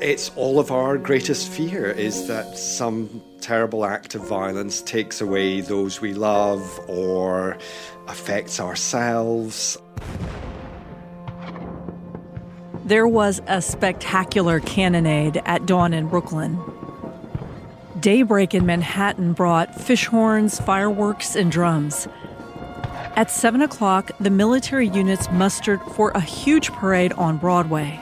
It's all of our greatest fear is that some terrible act of violence takes away those we love or affects ourselves. There was a spectacular cannonade at dawn in Brooklyn. Daybreak in Manhattan brought fish horns, fireworks, and drums. At 7 o'clock, the military units mustered for a huge parade on Broadway.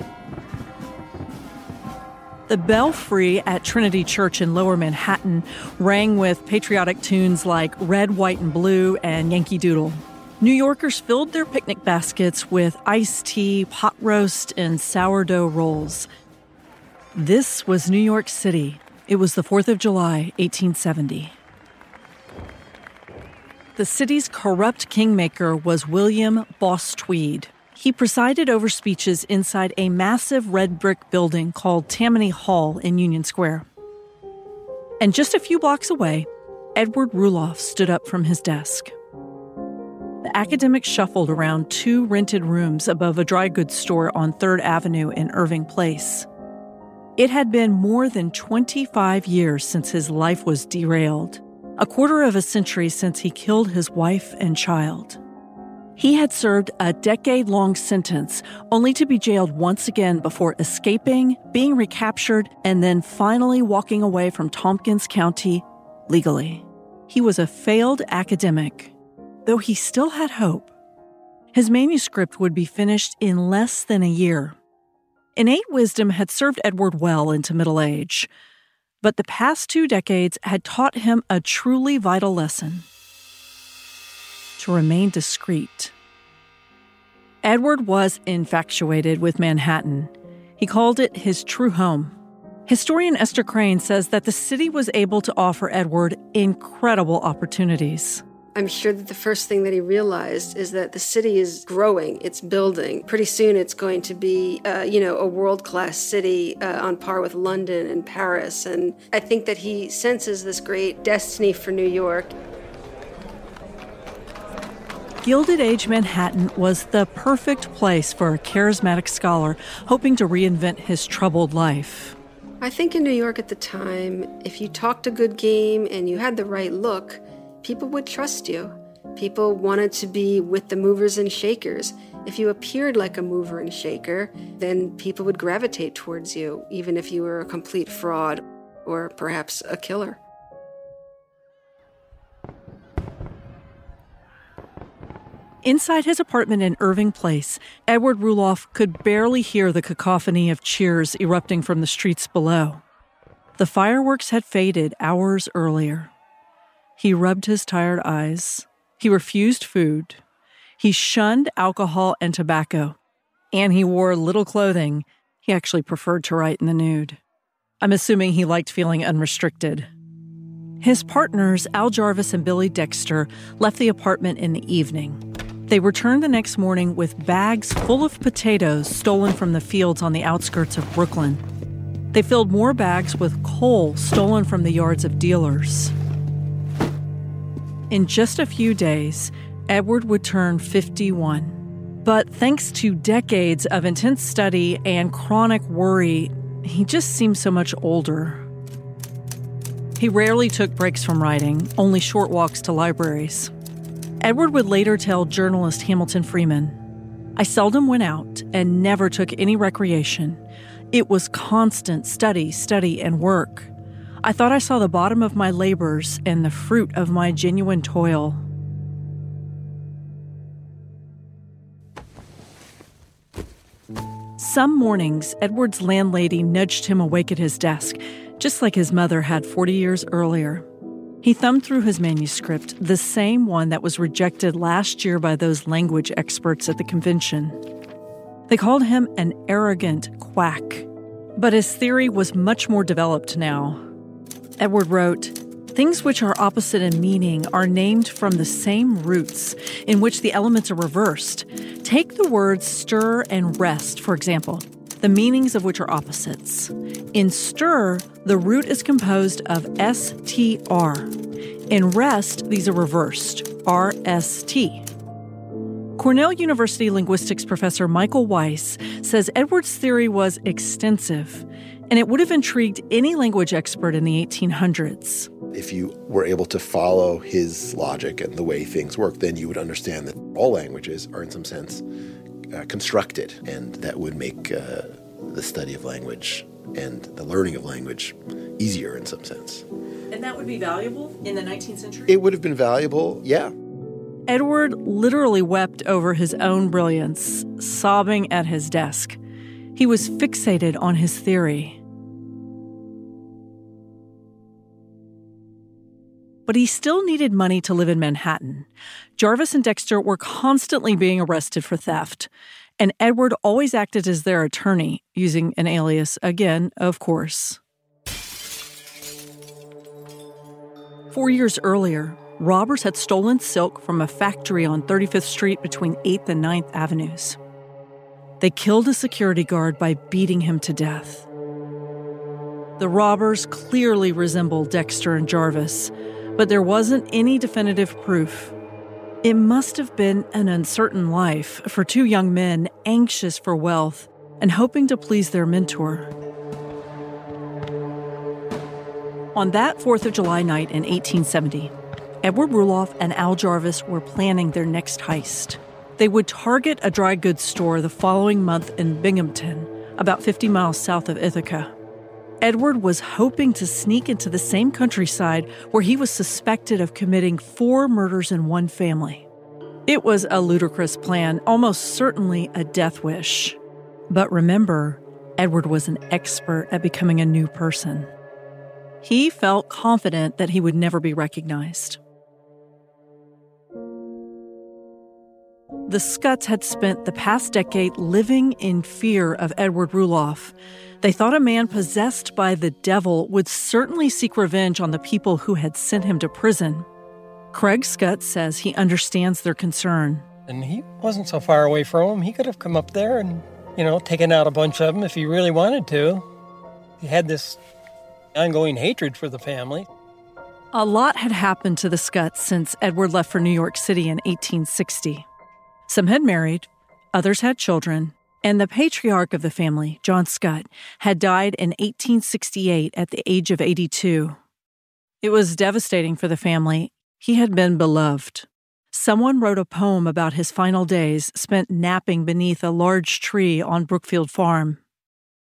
The belfry at Trinity Church in Lower Manhattan rang with patriotic tunes like Red, White, and Blue and Yankee Doodle. New Yorkers filled their picnic baskets with iced tea, pot roast, and sourdough rolls. This was New York City. It was the 4th of July, 1870. The city's corrupt kingmaker was William Boss Tweed. He presided over speeches inside a massive red brick building called Tammany Hall in Union Square. And just a few blocks away, Edward Rulloff stood up from his desk. The academic shuffled around two rented rooms above a dry goods store on 3rd Avenue in Irving Place. It had been more than 25 years since his life was derailed, a quarter of a century since he killed his wife and child. He had served a decade long sentence only to be jailed once again before escaping, being recaptured, and then finally walking away from Tompkins County legally. He was a failed academic, though he still had hope. His manuscript would be finished in less than a year. Innate wisdom had served Edward well into middle age, but the past two decades had taught him a truly vital lesson to remain discreet. Edward was infatuated with Manhattan. He called it his true home. Historian Esther Crane says that the city was able to offer Edward incredible opportunities. I'm sure that the first thing that he realized is that the city is growing, it's building. Pretty soon it's going to be, uh, you know, a world class city uh, on par with London and Paris. And I think that he senses this great destiny for New York. Gilded Age Manhattan was the perfect place for a charismatic scholar hoping to reinvent his troubled life. I think in New York at the time, if you talked a good game and you had the right look, people would trust you. People wanted to be with the movers and shakers. If you appeared like a mover and shaker, then people would gravitate towards you, even if you were a complete fraud or perhaps a killer. Inside his apartment in Irving Place, Edward Rulloff could barely hear the cacophony of cheers erupting from the streets below. The fireworks had faded hours earlier. He rubbed his tired eyes. He refused food. He shunned alcohol and tobacco. And he wore little clothing. He actually preferred to write in the nude. I'm assuming he liked feeling unrestricted. His partners, Al Jarvis and Billy Dexter, left the apartment in the evening. They returned the next morning with bags full of potatoes stolen from the fields on the outskirts of Brooklyn. They filled more bags with coal stolen from the yards of dealers. In just a few days, Edward would turn 51. But thanks to decades of intense study and chronic worry, he just seemed so much older. He rarely took breaks from writing, only short walks to libraries. Edward would later tell journalist Hamilton Freeman I seldom went out and never took any recreation. It was constant study, study, and work. I thought I saw the bottom of my labors and the fruit of my genuine toil. Some mornings, Edward's landlady nudged him awake at his desk, just like his mother had 40 years earlier. He thumbed through his manuscript, the same one that was rejected last year by those language experts at the convention. They called him an arrogant quack. But his theory was much more developed now. Edward wrote, Things which are opposite in meaning are named from the same roots in which the elements are reversed. Take the words stir and rest, for example, the meanings of which are opposites. In stir, the root is composed of STR. In rest, these are reversed, RST. Cornell University linguistics professor Michael Weiss says Edwards' theory was extensive, and it would have intrigued any language expert in the 1800s. If you were able to follow his logic and the way things work, then you would understand that all languages are, in some sense, uh, constructed, and that would make uh, the study of language and the learning of language easier in some sense. And that would be valuable in the 19th century? It would have been valuable, yeah. Edward literally wept over his own brilliance, sobbing at his desk. He was fixated on his theory. But he still needed money to live in Manhattan. Jarvis and Dexter were constantly being arrested for theft, and Edward always acted as their attorney, using an alias, again, of course. Four years earlier, robbers had stolen silk from a factory on 35th Street between 8th and 9th Avenues. They killed a security guard by beating him to death. The robbers clearly resembled Dexter and Jarvis, but there wasn't any definitive proof. It must have been an uncertain life for two young men anxious for wealth and hoping to please their mentor. On that 4th of July night in 1870, Edward Rulloff and Al Jarvis were planning their next heist. They would target a dry goods store the following month in Binghamton, about 50 miles south of Ithaca. Edward was hoping to sneak into the same countryside where he was suspected of committing four murders in one family. It was a ludicrous plan, almost certainly a death wish. But remember, Edward was an expert at becoming a new person. He felt confident that he would never be recognized. The Scutts had spent the past decade living in fear of Edward Rulloff. They thought a man possessed by the devil would certainly seek revenge on the people who had sent him to prison. Craig Scutt says he understands their concern. And he wasn't so far away from him. He could have come up there and, you know, taken out a bunch of them if he really wanted to. He had this ongoing hatred for the family. A lot had happened to the Scutts since Edward left for New York City in 1860. Some had married, others had children, and the patriarch of the family, John Scutt, had died in 1868 at the age of 82. It was devastating for the family. He had been beloved. Someone wrote a poem about his final days spent napping beneath a large tree on Brookfield Farm.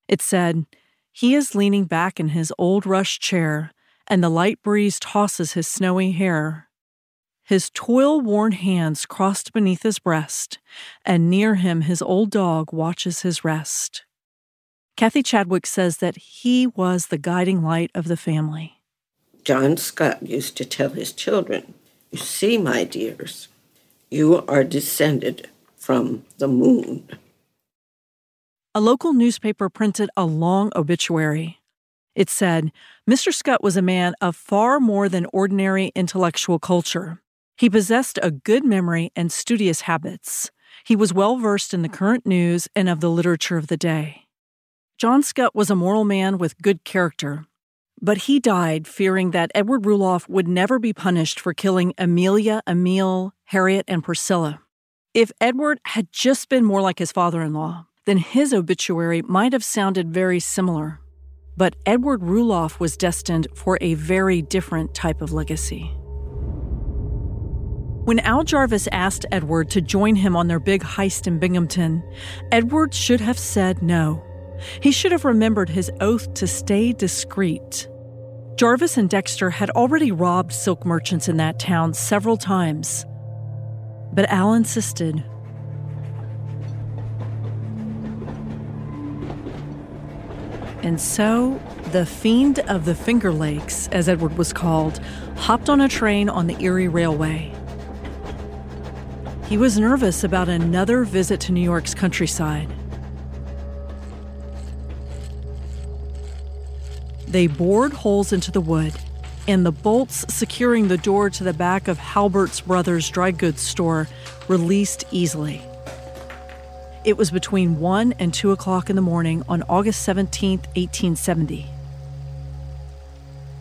It said, He is leaning back in his old rush chair, and the light breeze tosses his snowy hair his toil worn hands crossed beneath his breast, and near him his old dog watches his rest. Kathy Chadwick says that he was the guiding light of the family. John Scutt used to tell his children, You see, my dears, you are descended from the moon. A local newspaper printed a long obituary. It said, Mr. Scutt was a man of far more than ordinary intellectual culture. He possessed a good memory and studious habits. He was well versed in the current news and of the literature of the day. John Scutt was a moral man with good character, but he died fearing that Edward Rulloff would never be punished for killing Amelia, Emile, Harriet, and Priscilla. If Edward had just been more like his father in law, then his obituary might have sounded very similar. But Edward Rulloff was destined for a very different type of legacy. When Al Jarvis asked Edward to join him on their big heist in Binghamton, Edward should have said no. He should have remembered his oath to stay discreet. Jarvis and Dexter had already robbed silk merchants in that town several times. But Al insisted. And so, the Fiend of the Finger Lakes, as Edward was called, hopped on a train on the Erie Railway. He was nervous about another visit to New York's countryside. They bored holes into the wood, and the bolts securing the door to the back of Halbert's Brothers dry goods store released easily. It was between 1 and 2 o'clock in the morning on August 17, 1870.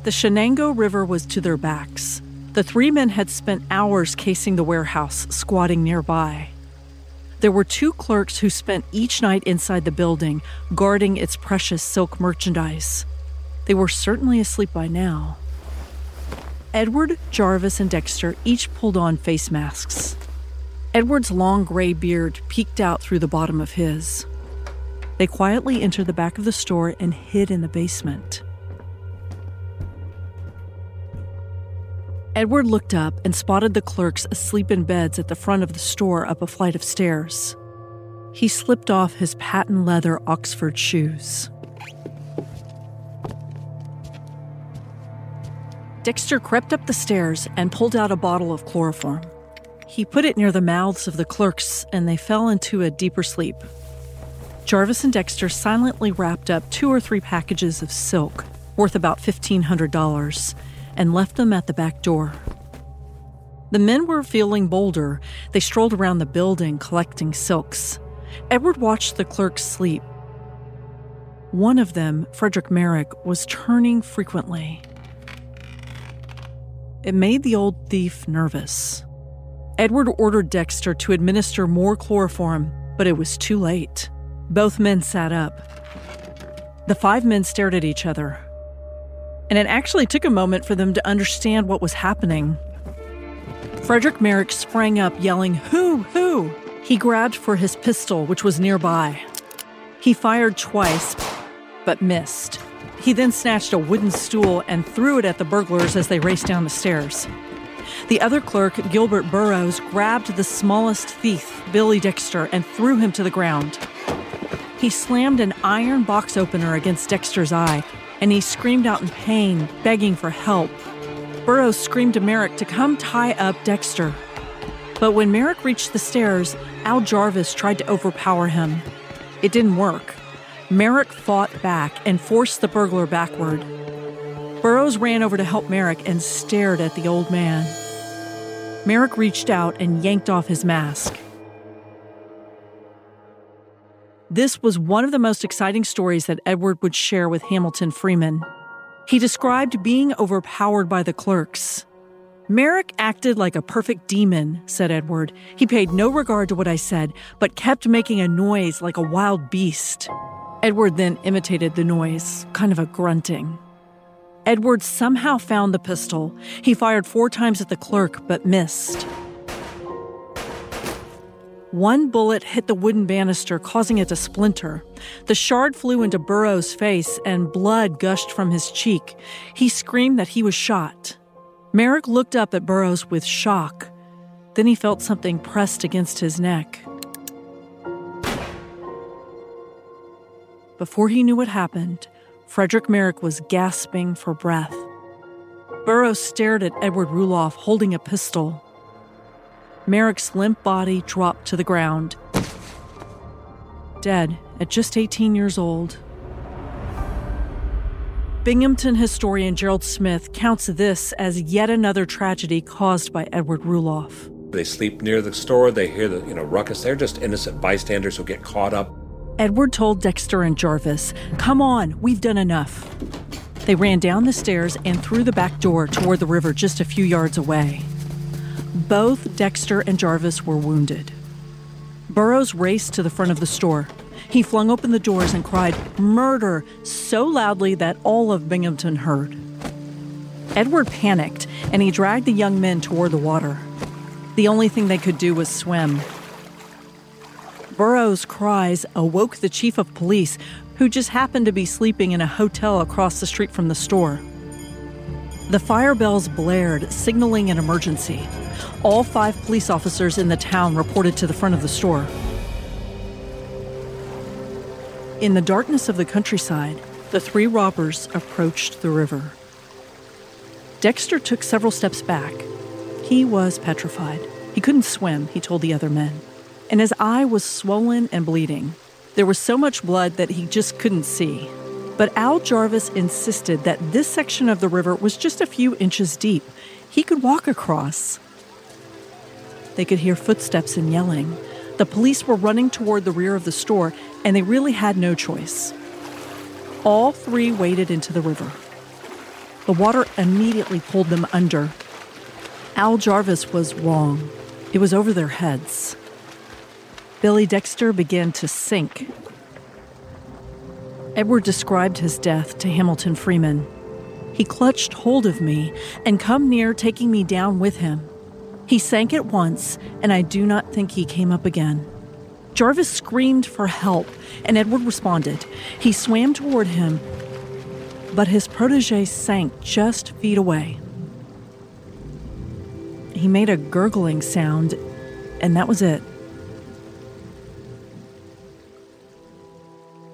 The Chenango River was to their backs. The three men had spent hours casing the warehouse, squatting nearby. There were two clerks who spent each night inside the building, guarding its precious silk merchandise. They were certainly asleep by now. Edward, Jarvis, and Dexter each pulled on face masks. Edward's long gray beard peeked out through the bottom of his. They quietly entered the back of the store and hid in the basement. Edward looked up and spotted the clerks asleep in beds at the front of the store up a flight of stairs. He slipped off his patent leather Oxford shoes. Dexter crept up the stairs and pulled out a bottle of chloroform. He put it near the mouths of the clerks, and they fell into a deeper sleep. Jarvis and Dexter silently wrapped up two or three packages of silk, worth about $1,500, and left them at the back door. The men were feeling bolder. They strolled around the building collecting silks. Edward watched the clerks sleep. One of them, Frederick Merrick, was turning frequently. It made the old thief nervous. Edward ordered Dexter to administer more chloroform, but it was too late. Both men sat up. The five men stared at each other. And it actually took a moment for them to understand what was happening. Frederick Merrick sprang up, yelling, Who? Who? He grabbed for his pistol, which was nearby. He fired twice, but missed. He then snatched a wooden stool and threw it at the burglars as they raced down the stairs. The other clerk, Gilbert Burroughs, grabbed the smallest thief, Billy Dexter, and threw him to the ground. He slammed an iron box opener against Dexter's eye, and he screamed out in pain, begging for help. Burroughs screamed to Merrick to come tie up Dexter. But when Merrick reached the stairs, Al Jarvis tried to overpower him. It didn't work. Merrick fought back and forced the burglar backward. Burroughs ran over to help Merrick and stared at the old man. Merrick reached out and yanked off his mask. This was one of the most exciting stories that Edward would share with Hamilton Freeman. He described being overpowered by the clerks. Merrick acted like a perfect demon, said Edward. He paid no regard to what I said, but kept making a noise like a wild beast. Edward then imitated the noise, kind of a grunting. Edward somehow found the pistol. He fired four times at the clerk, but missed. One bullet hit the wooden banister, causing it to splinter. The shard flew into Burroughs' face, and blood gushed from his cheek. He screamed that he was shot. Merrick looked up at Burroughs with shock. Then he felt something pressed against his neck. Before he knew what happened, Frederick Merrick was gasping for breath. Burroughs stared at Edward Rulloff holding a pistol. Merrick's limp body dropped to the ground. Dead at just 18 years old. Binghamton historian Gerald Smith counts this as yet another tragedy caused by Edward Rulloff. They sleep near the store, they hear the you know ruckus. They're just innocent bystanders who get caught up Edward told Dexter and Jarvis, Come on, we've done enough. They ran down the stairs and through the back door toward the river just a few yards away. Both Dexter and Jarvis were wounded. Burroughs raced to the front of the store. He flung open the doors and cried, Murder! so loudly that all of Binghamton heard. Edward panicked and he dragged the young men toward the water. The only thing they could do was swim. Burroughs' cries awoke the chief of police, who just happened to be sleeping in a hotel across the street from the store. The fire bells blared, signaling an emergency. All five police officers in the town reported to the front of the store. In the darkness of the countryside, the three robbers approached the river. Dexter took several steps back. He was petrified. He couldn't swim, he told the other men. And his eye was swollen and bleeding. There was so much blood that he just couldn't see. But Al Jarvis insisted that this section of the river was just a few inches deep. He could walk across. They could hear footsteps and yelling. The police were running toward the rear of the store, and they really had no choice. All three waded into the river. The water immediately pulled them under. Al Jarvis was wrong. It was over their heads. Billy Dexter began to sink. Edward described his death to Hamilton Freeman. He clutched hold of me and come near taking me down with him. He sank at once, and I do not think he came up again. Jarvis screamed for help, and Edward responded. He swam toward him, but his protege sank just feet away. He made a gurgling sound, and that was it.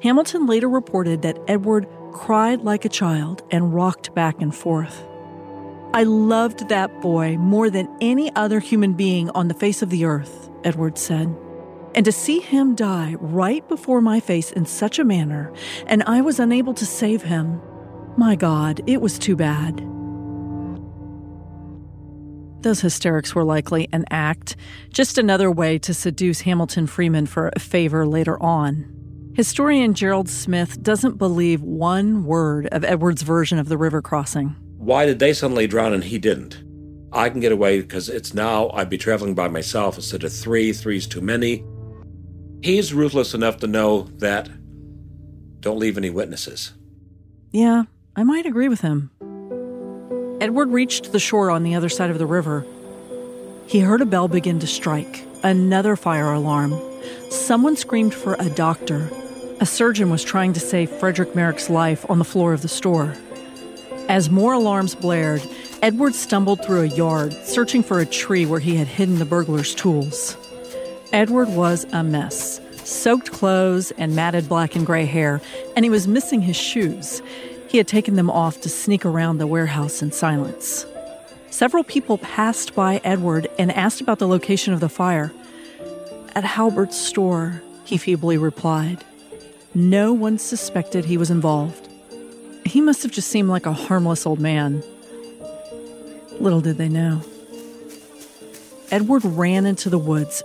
Hamilton later reported that Edward cried like a child and rocked back and forth. I loved that boy more than any other human being on the face of the earth, Edward said. And to see him die right before my face in such a manner, and I was unable to save him, my God, it was too bad. Those hysterics were likely an act, just another way to seduce Hamilton Freeman for a favor later on. Historian Gerald Smith doesn't believe one word of Edward's version of the river crossing. Why did they suddenly drown and he didn't? I can get away because it's now I'd be traveling by myself instead of three. Three's too many. He's ruthless enough to know that don't leave any witnesses. Yeah, I might agree with him. Edward reached the shore on the other side of the river. He heard a bell begin to strike, another fire alarm. Someone screamed for a doctor. A surgeon was trying to save Frederick Merrick's life on the floor of the store. As more alarms blared, Edward stumbled through a yard, searching for a tree where he had hidden the burglar's tools. Edward was a mess soaked clothes and matted black and gray hair, and he was missing his shoes. He had taken them off to sneak around the warehouse in silence. Several people passed by Edward and asked about the location of the fire. At Halbert's store, he feebly replied. No one suspected he was involved. He must have just seemed like a harmless old man. Little did they know. Edward ran into the woods,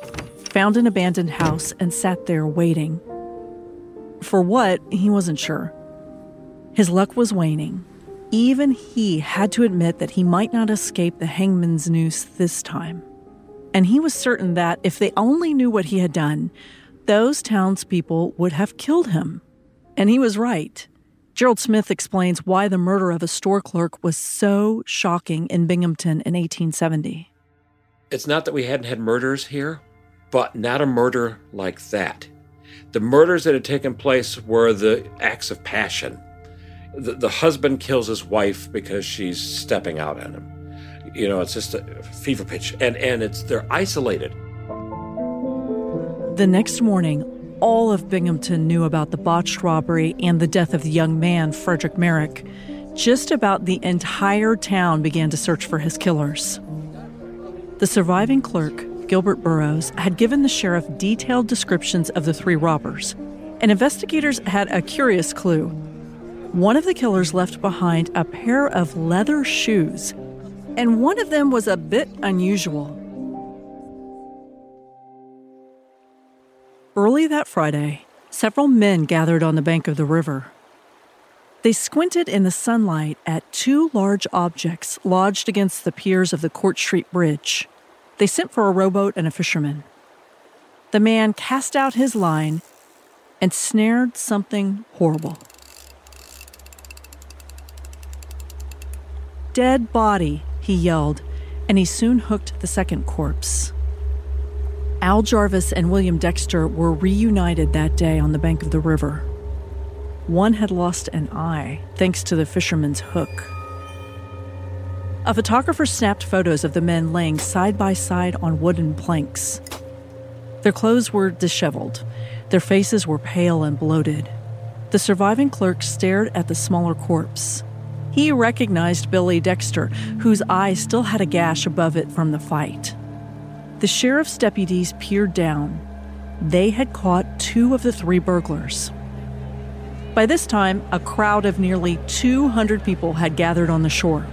found an abandoned house, and sat there waiting. For what, he wasn't sure. His luck was waning. Even he had to admit that he might not escape the hangman's noose this time. And he was certain that if they only knew what he had done, those townspeople would have killed him. And he was right. Gerald Smith explains why the murder of a store clerk was so shocking in Binghamton in 1870. It's not that we hadn't had murders here, but not a murder like that. The murders that had taken place were the acts of passion. The, the husband kills his wife because she's stepping out on him. You know, it's just a fever pitch, and and it's they're isolated. The next morning, all of Binghamton knew about the botched robbery and the death of the young man, Frederick Merrick. Just about the entire town began to search for his killers. The surviving clerk, Gilbert Burroughs, had given the sheriff detailed descriptions of the three robbers, and investigators had a curious clue. One of the killers left behind a pair of leather shoes and one of them was a bit unusual. Early that Friday, several men gathered on the bank of the river. They squinted in the sunlight at two large objects lodged against the piers of the Court Street Bridge. They sent for a rowboat and a fisherman. The man cast out his line and snared something horrible. Dead body, he yelled, and he soon hooked the second corpse. Al Jarvis and William Dexter were reunited that day on the bank of the river. One had lost an eye thanks to the fisherman's hook. A photographer snapped photos of the men laying side by side on wooden planks. Their clothes were disheveled, their faces were pale and bloated. The surviving clerk stared at the smaller corpse. He recognized Billy Dexter, whose eye still had a gash above it from the fight. The sheriff's deputies peered down. They had caught two of the three burglars. By this time, a crowd of nearly 200 people had gathered on the shore.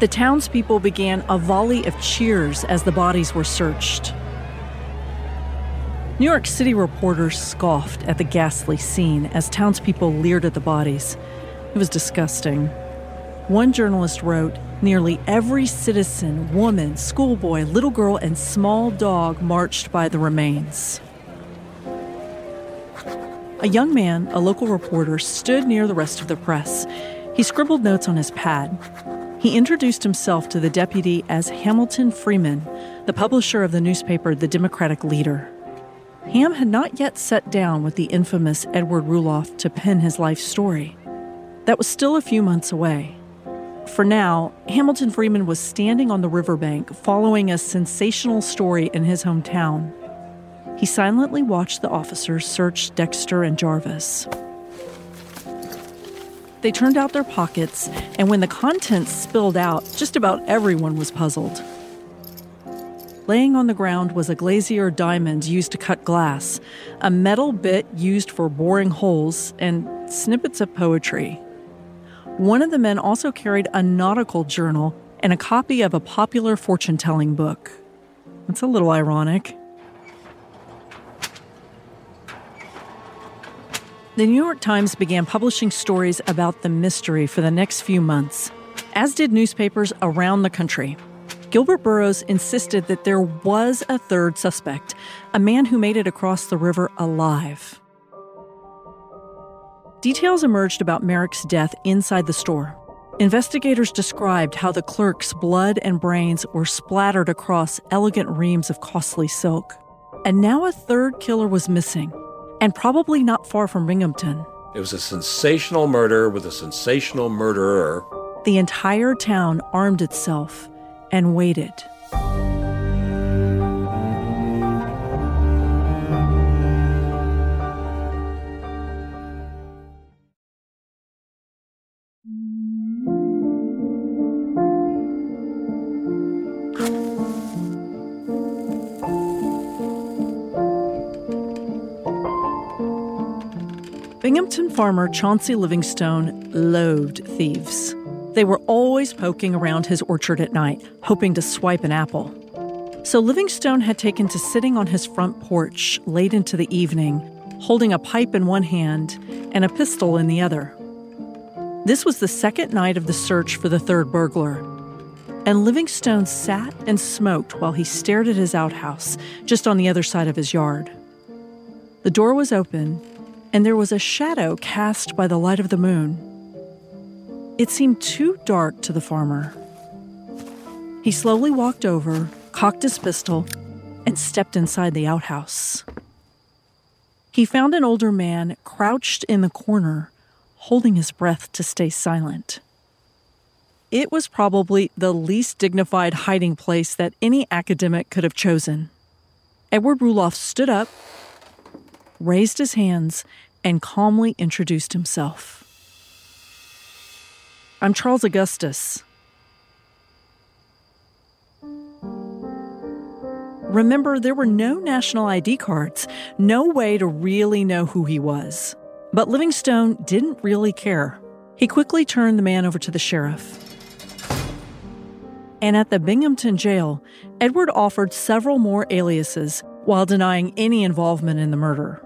The townspeople began a volley of cheers as the bodies were searched. New York City reporters scoffed at the ghastly scene as townspeople leered at the bodies. It was disgusting. One journalist wrote Nearly every citizen, woman, schoolboy, little girl, and small dog marched by the remains. A young man, a local reporter, stood near the rest of the press. He scribbled notes on his pad. He introduced himself to the deputy as Hamilton Freeman, the publisher of the newspaper The Democratic Leader. Ham had not yet sat down with the infamous Edward Rulloff to pen his life story. That was still a few months away. For now, Hamilton Freeman was standing on the riverbank following a sensational story in his hometown. He silently watched the officers search Dexter and Jarvis. They turned out their pockets, and when the contents spilled out, just about everyone was puzzled. Laying on the ground was a glazier diamond used to cut glass, a metal bit used for boring holes, and snippets of poetry. One of the men also carried a nautical journal and a copy of a popular fortune telling book. That's a little ironic. The New York Times began publishing stories about the mystery for the next few months, as did newspapers around the country. Gilbert Burroughs insisted that there was a third suspect, a man who made it across the river alive. Details emerged about Merrick's death inside the store. Investigators described how the clerk's blood and brains were splattered across elegant reams of costly silk. And now a third killer was missing, and probably not far from Binghamton. It was a sensational murder with a sensational murderer. The entire town armed itself and waited. Binghamton farmer Chauncey Livingstone loathed thieves. They were always poking around his orchard at night, hoping to swipe an apple. So Livingstone had taken to sitting on his front porch late into the evening, holding a pipe in one hand and a pistol in the other. This was the second night of the search for the third burglar. And Livingstone sat and smoked while he stared at his outhouse just on the other side of his yard. The door was open, and there was a shadow cast by the light of the moon. It seemed too dark to the farmer. He slowly walked over, cocked his pistol, and stepped inside the outhouse. He found an older man crouched in the corner, holding his breath to stay silent. It was probably the least dignified hiding place that any academic could have chosen. Edward Rulloff stood up, raised his hands, and calmly introduced himself. I'm Charles Augustus. Remember, there were no national ID cards, no way to really know who he was. But Livingstone didn't really care. He quickly turned the man over to the sheriff. And at the Binghamton jail, Edward offered several more aliases while denying any involvement in the murder.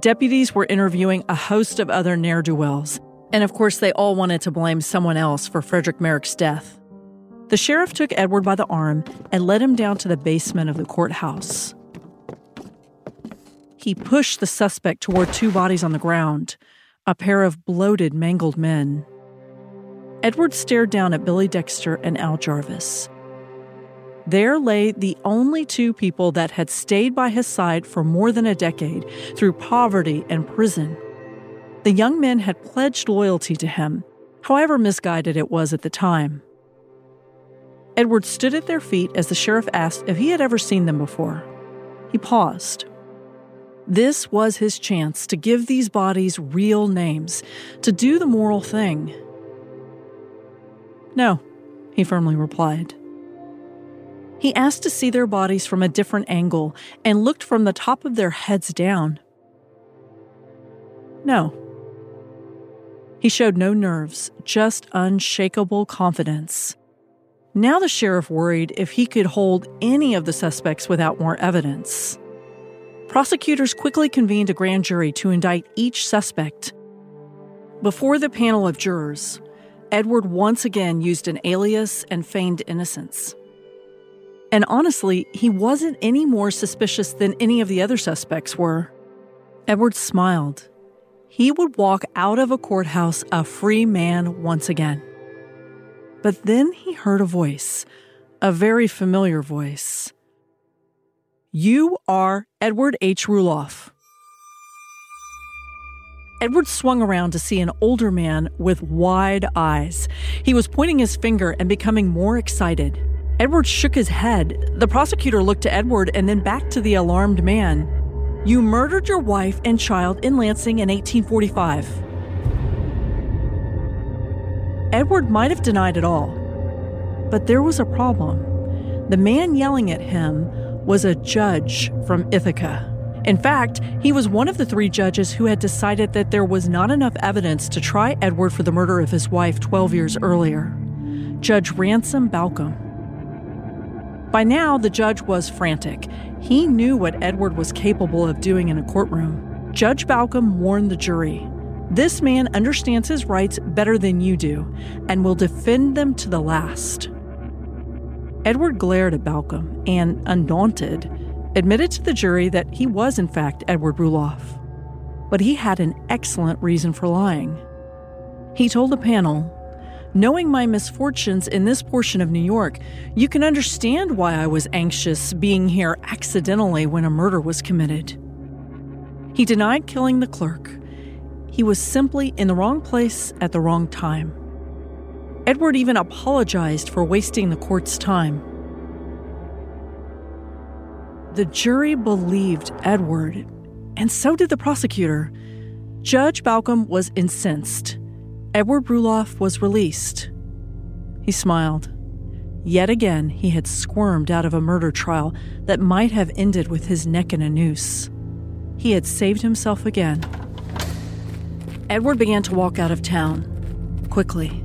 Deputies were interviewing a host of other ne'er do wells, and of course, they all wanted to blame someone else for Frederick Merrick's death. The sheriff took Edward by the arm and led him down to the basement of the courthouse. He pushed the suspect toward two bodies on the ground, a pair of bloated, mangled men. Edward stared down at Billy Dexter and Al Jarvis. There lay the only two people that had stayed by his side for more than a decade through poverty and prison. The young men had pledged loyalty to him, however misguided it was at the time. Edward stood at their feet as the sheriff asked if he had ever seen them before. He paused. This was his chance to give these bodies real names, to do the moral thing. No, he firmly replied. He asked to see their bodies from a different angle and looked from the top of their heads down. No. He showed no nerves, just unshakable confidence. Now the sheriff worried if he could hold any of the suspects without more evidence. Prosecutors quickly convened a grand jury to indict each suspect. Before the panel of jurors, Edward once again used an alias and feigned innocence. And honestly, he wasn't any more suspicious than any of the other suspects were. Edward smiled. He would walk out of a courthouse a free man once again. But then he heard a voice, a very familiar voice. You are Edward H. Rulloff. Edward swung around to see an older man with wide eyes. He was pointing his finger and becoming more excited. Edward shook his head. The prosecutor looked to Edward and then back to the alarmed man. You murdered your wife and child in Lansing in 1845. Edward might have denied it all, but there was a problem. The man yelling at him was a judge from Ithaca. In fact, he was one of the three judges who had decided that there was not enough evidence to try Edward for the murder of his wife 12 years earlier. Judge Ransom Balcom. By now, the judge was frantic. He knew what Edward was capable of doing in a courtroom. Judge Balcom warned the jury this man understands his rights better than you do and will defend them to the last. Edward glared at Balcom and, undaunted, admitted to the jury that he was, in fact, Edward Rulloff. But he had an excellent reason for lying. He told the panel, Knowing my misfortunes in this portion of New York, you can understand why I was anxious being here accidentally when a murder was committed. He denied killing the clerk. He was simply in the wrong place at the wrong time. Edward even apologized for wasting the court's time. The jury believed Edward, and so did the prosecutor. Judge Balcom was incensed. Edward Rulloff was released. He smiled. Yet again, he had squirmed out of a murder trial that might have ended with his neck in a noose. He had saved himself again. Edward began to walk out of town, quickly.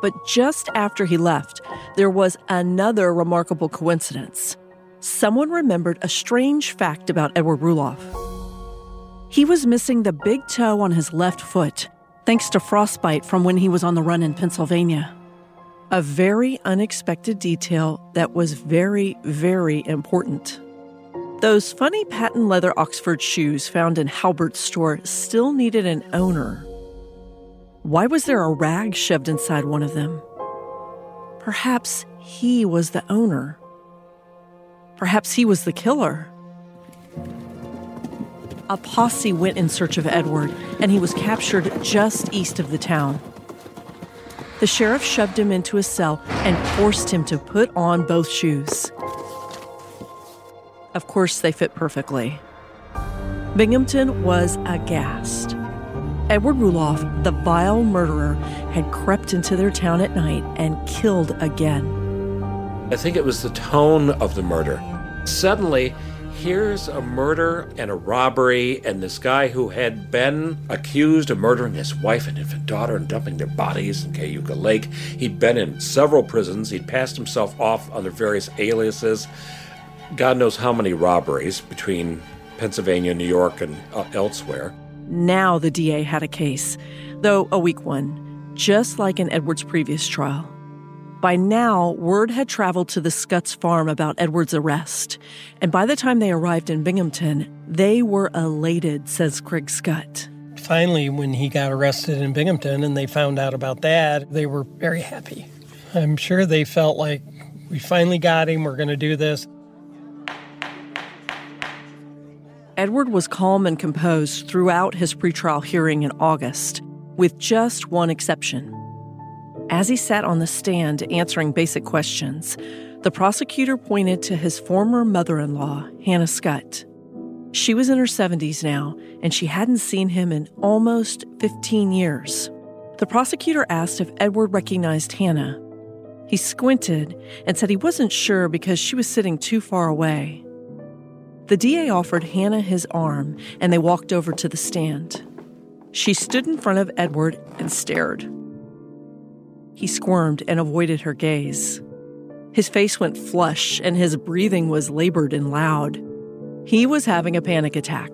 But just after he left, there was another remarkable coincidence. Someone remembered a strange fact about Edward Rulloff. He was missing the big toe on his left foot, thanks to frostbite from when he was on the run in Pennsylvania. A very unexpected detail that was very, very important. Those funny patent leather Oxford shoes found in Halbert's store still needed an owner why was there a rag shoved inside one of them? Perhaps he was the owner. Perhaps he was the killer. A posse went in search of Edward, and he was captured just east of the town. The sheriff shoved him into a cell and forced him to put on both shoes. Of course, they fit perfectly. Binghamton was aghast. Edward Rulloff, the vile murderer, had crept into their town at night and killed again. I think it was the tone of the murder. Suddenly, here's a murder and a robbery, and this guy who had been accused of murdering his wife and infant daughter and dumping their bodies in Cayuga Lake. He'd been in several prisons, he'd passed himself off under various aliases. God knows how many robberies between Pennsylvania, New York, and uh, elsewhere. Now the DA had a case, though a weak one, just like in Edward's previous trial. By now, word had traveled to the Scutts farm about Edward's arrest, and by the time they arrived in Binghamton, they were elated, says Craig Scutt. Finally, when he got arrested in Binghamton and they found out about that, they were very happy. I'm sure they felt like we finally got him, we're going to do this. Edward was calm and composed throughout his pretrial hearing in August, with just one exception. As he sat on the stand answering basic questions, the prosecutor pointed to his former mother in law, Hannah Scutt. She was in her 70s now, and she hadn't seen him in almost 15 years. The prosecutor asked if Edward recognized Hannah. He squinted and said he wasn't sure because she was sitting too far away. The DA offered Hannah his arm, and they walked over to the stand. She stood in front of Edward and stared. He squirmed and avoided her gaze. His face went flush, and his breathing was labored and loud. He was having a panic attack.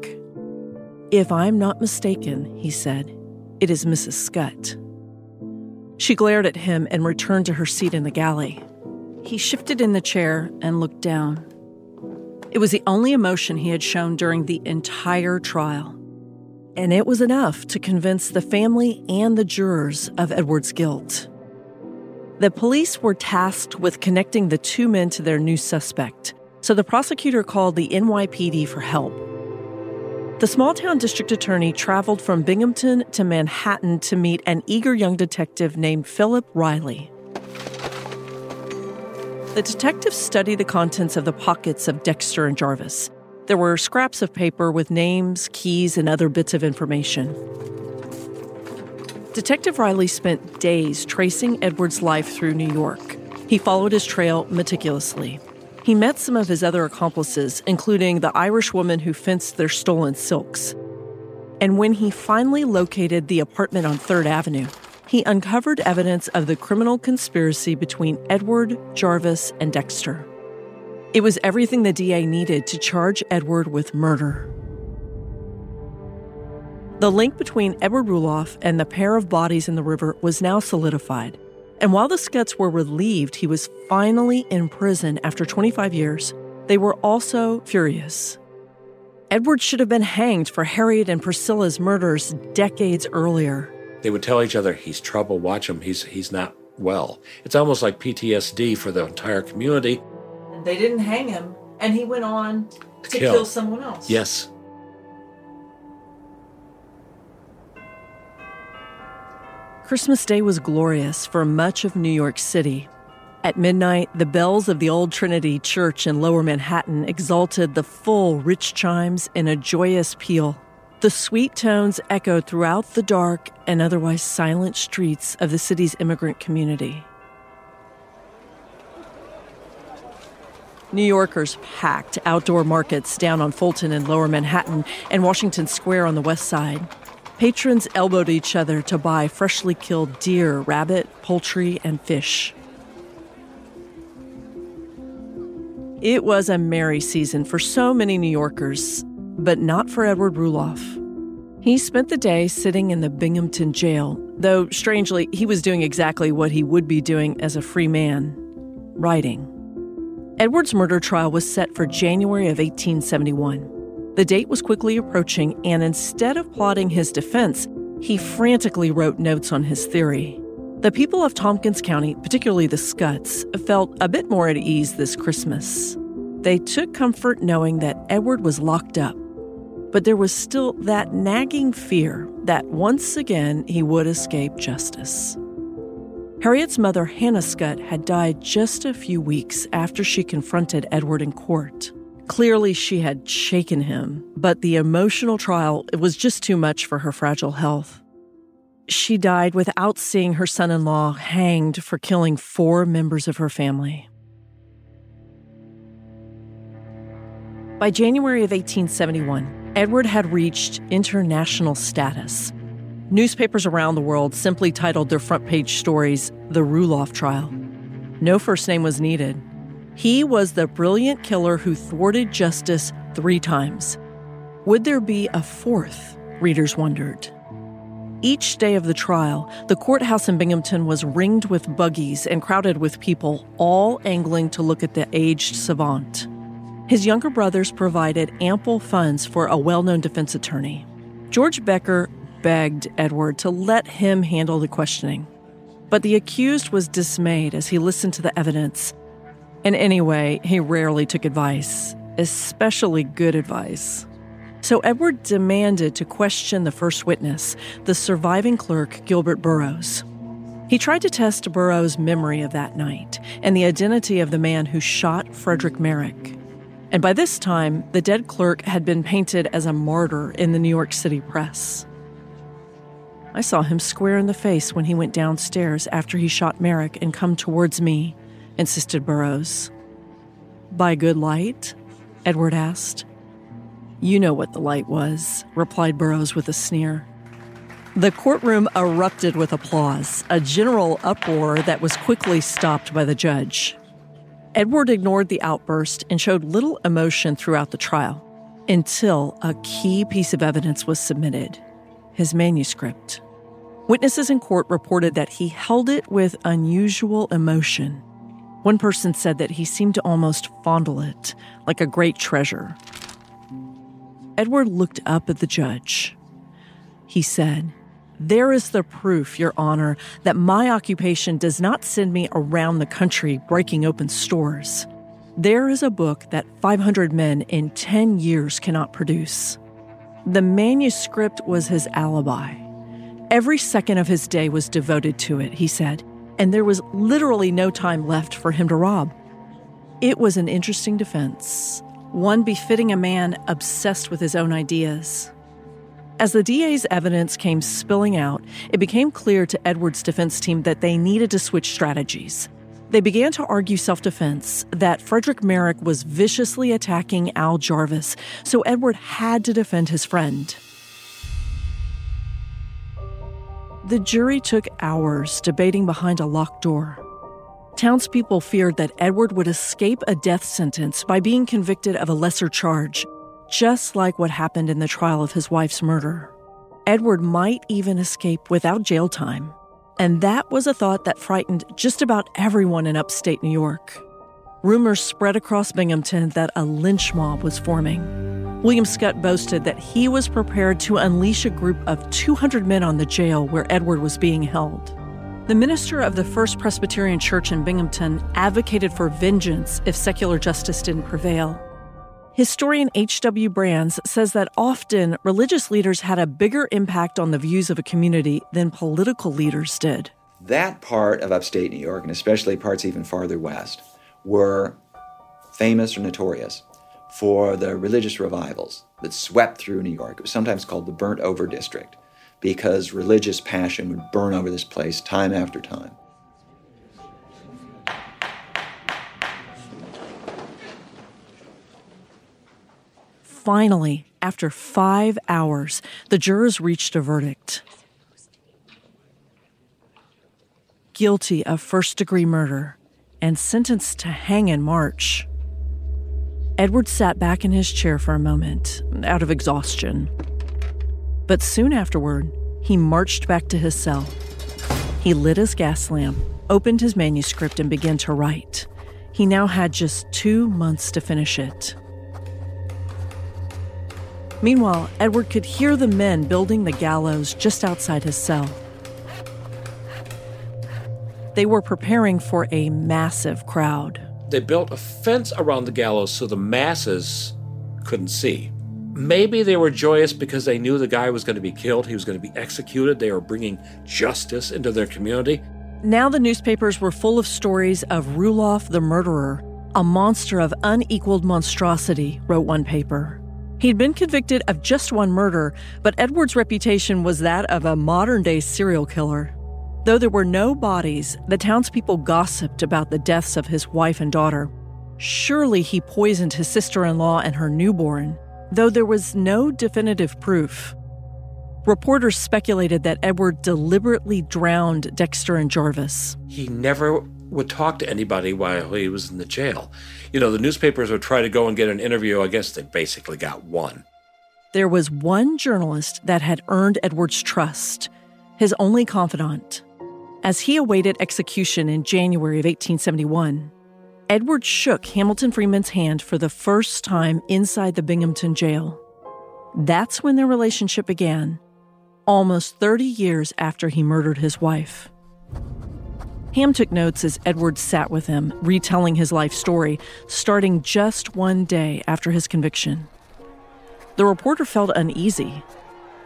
If I'm not mistaken, he said, it is Mrs. Scutt. She glared at him and returned to her seat in the galley. He shifted in the chair and looked down. It was the only emotion he had shown during the entire trial. And it was enough to convince the family and the jurors of Edward's guilt. The police were tasked with connecting the two men to their new suspect, so the prosecutor called the NYPD for help. The small town district attorney traveled from Binghamton to Manhattan to meet an eager young detective named Philip Riley. The detective studied the contents of the pockets of Dexter and Jarvis. There were scraps of paper with names, keys, and other bits of information. Detective Riley spent days tracing Edward's life through New York. He followed his trail meticulously. He met some of his other accomplices, including the Irish woman who fenced their stolen silks. And when he finally located the apartment on 3rd Avenue, he uncovered evidence of the criminal conspiracy between Edward, Jarvis, and Dexter. It was everything the DA needed to charge Edward with murder. The link between Edward Rulloff and the pair of bodies in the river was now solidified. And while the Scutts were relieved he was finally in prison after 25 years, they were also furious. Edward should have been hanged for Harriet and Priscilla's murders decades earlier. They would tell each other, he's trouble, watch him, he's, he's not well. It's almost like PTSD for the entire community. They didn't hang him, and he went on to, kill. kill someone else. Yes. Christmas Day was glorious for much of New York City. At midnight, the bells of the Old Trinity Church in Lower Manhattan exalted the full, rich chimes in a joyous peal. The sweet tones echoed throughout the dark and otherwise silent streets of the city's immigrant community. New Yorkers packed outdoor markets down on Fulton in Lower Manhattan and Washington Square on the west side. Patrons elbowed each other to buy freshly killed deer, rabbit, poultry, and fish. It was a merry season for so many New Yorkers, but not for Edward Rulloff. He spent the day sitting in the Binghamton jail, though strangely, he was doing exactly what he would be doing as a free man writing. Edward's murder trial was set for January of 1871. The date was quickly approaching, and instead of plotting his defense, he frantically wrote notes on his theory. The people of Tompkins County, particularly the Scutts, felt a bit more at ease this Christmas. They took comfort knowing that Edward was locked up, but there was still that nagging fear that once again he would escape justice. Harriet's mother, Hannah Scutt, had died just a few weeks after she confronted Edward in court. Clearly, she had shaken him, but the emotional trial it was just too much for her fragile health. She died without seeing her son in law hanged for killing four members of her family. By January of 1871, Edward had reached international status. Newspapers around the world simply titled their front page stories The Rulloff Trial. No first name was needed. He was the brilliant killer who thwarted justice three times. Would there be a fourth? Readers wondered. Each day of the trial, the courthouse in Binghamton was ringed with buggies and crowded with people, all angling to look at the aged savant. His younger brothers provided ample funds for a well known defense attorney. George Becker begged Edward to let him handle the questioning. But the accused was dismayed as he listened to the evidence and anyway, he rarely took advice, especially good advice. So Edward demanded to question the first witness, the surviving clerk, Gilbert Burrows. He tried to test Burrows' memory of that night and the identity of the man who shot Frederick Merrick. And by this time, the dead clerk had been painted as a martyr in the New York City press. I saw him square in the face when he went downstairs after he shot Merrick and come towards me, insisted Burrows. By good light? Edward asked. You know what the light was, replied Burrows with a sneer. The courtroom erupted with applause, a general uproar that was quickly stopped by the judge. Edward ignored the outburst and showed little emotion throughout the trial until a key piece of evidence was submitted his manuscript. Witnesses in court reported that he held it with unusual emotion. One person said that he seemed to almost fondle it, like a great treasure. Edward looked up at the judge. He said, there is the proof, Your Honor, that my occupation does not send me around the country breaking open stores. There is a book that 500 men in 10 years cannot produce. The manuscript was his alibi. Every second of his day was devoted to it, he said, and there was literally no time left for him to rob. It was an interesting defense, one befitting a man obsessed with his own ideas. As the DA's evidence came spilling out, it became clear to Edward's defense team that they needed to switch strategies. They began to argue self defense that Frederick Merrick was viciously attacking Al Jarvis, so Edward had to defend his friend. The jury took hours debating behind a locked door. Townspeople feared that Edward would escape a death sentence by being convicted of a lesser charge, just like what happened in the trial of his wife's murder. Edward might even escape without jail time. And that was a thought that frightened just about everyone in upstate New York. Rumors spread across Binghamton that a lynch mob was forming. William Scott boasted that he was prepared to unleash a group of 200 men on the jail where Edward was being held. The minister of the First Presbyterian Church in Binghamton advocated for vengeance if secular justice didn't prevail. Historian H.W. Brands says that often religious leaders had a bigger impact on the views of a community than political leaders did. That part of upstate New York, and especially parts even farther west, were famous or notorious for the religious revivals that swept through New York. It was sometimes called the burnt over district because religious passion would burn over this place time after time. Finally, after five hours, the jurors reached a verdict guilty of first degree murder and sentenced to hang in March. Edward sat back in his chair for a moment, out of exhaustion. But soon afterward, he marched back to his cell. He lit his gas lamp, opened his manuscript, and began to write. He now had just two months to finish it. Meanwhile, Edward could hear the men building the gallows just outside his cell. They were preparing for a massive crowd. They built a fence around the gallows so the masses couldn't see. Maybe they were joyous because they knew the guy was going to be killed, he was going to be executed, they were bringing justice into their community. Now the newspapers were full of stories of Rulloff the murderer, a monster of unequaled monstrosity, wrote one paper. He'd been convicted of just one murder, but Edward's reputation was that of a modern day serial killer. Though there were no bodies, the townspeople gossiped about the deaths of his wife and daughter. Surely he poisoned his sister in law and her newborn, though there was no definitive proof. Reporters speculated that Edward deliberately drowned Dexter and Jarvis. He never would talk to anybody while he was in the jail. You know, the newspapers would try to go and get an interview. I guess they basically got one. There was one journalist that had earned Edward's trust, his only confidant. As he awaited execution in January of 1871, Edward shook Hamilton Freeman's hand for the first time inside the Binghamton jail. That's when their relationship began, almost 30 years after he murdered his wife. Ham took notes as Edward sat with him, retelling his life story, starting just one day after his conviction. The reporter felt uneasy.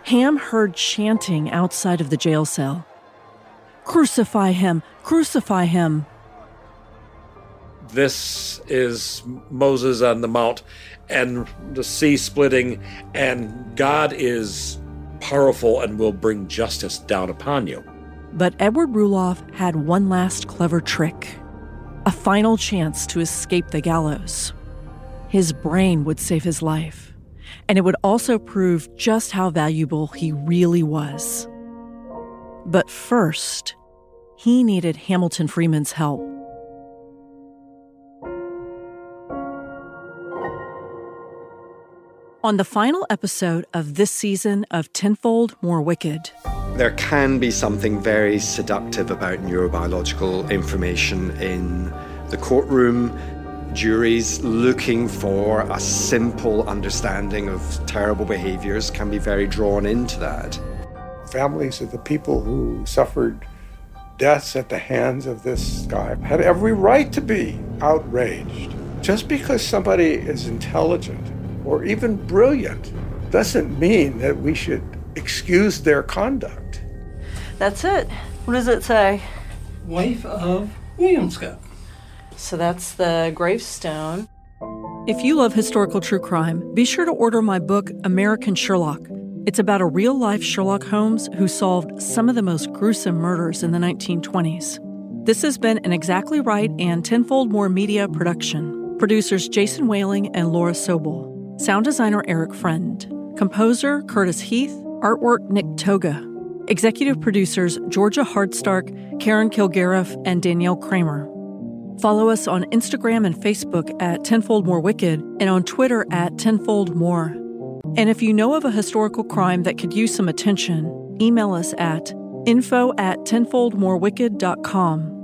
Ham heard chanting outside of the jail cell. Crucify him! Crucify him! This is Moses on the Mount and the sea splitting, and God is powerful and will bring justice down upon you. But Edward Rulloff had one last clever trick a final chance to escape the gallows. His brain would save his life, and it would also prove just how valuable he really was. But first, he needed Hamilton Freeman's help. On the final episode of this season of Tenfold More Wicked, there can be something very seductive about neurobiological information in the courtroom. Juries looking for a simple understanding of terrible behaviors can be very drawn into that. Families of the people who suffered deaths at the hands of this guy had every right to be outraged. Just because somebody is intelligent or even brilliant doesn't mean that we should excuse their conduct. That's it. What does it say? Wife of William Scott. So that's the gravestone. If you love historical true crime, be sure to order my book, American Sherlock. It's about a real life Sherlock Holmes who solved some of the most gruesome murders in the 1920s. This has been an Exactly Right and Tenfold More media production. Producers Jason Wehling and Laura Sobel. Sound designer Eric Friend. Composer Curtis Heath. Artwork Nick Toga. Executive producers Georgia Hardstark, Karen Kilgariff, and Danielle Kramer. Follow us on Instagram and Facebook at Tenfold More Wicked and on Twitter at Tenfold More. And if you know of a historical crime that could use some attention, email us at info at tenfoldmorewicked.com.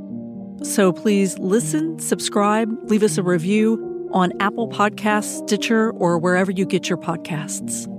So please listen, subscribe, leave us a review on Apple Podcasts, Stitcher, or wherever you get your podcasts.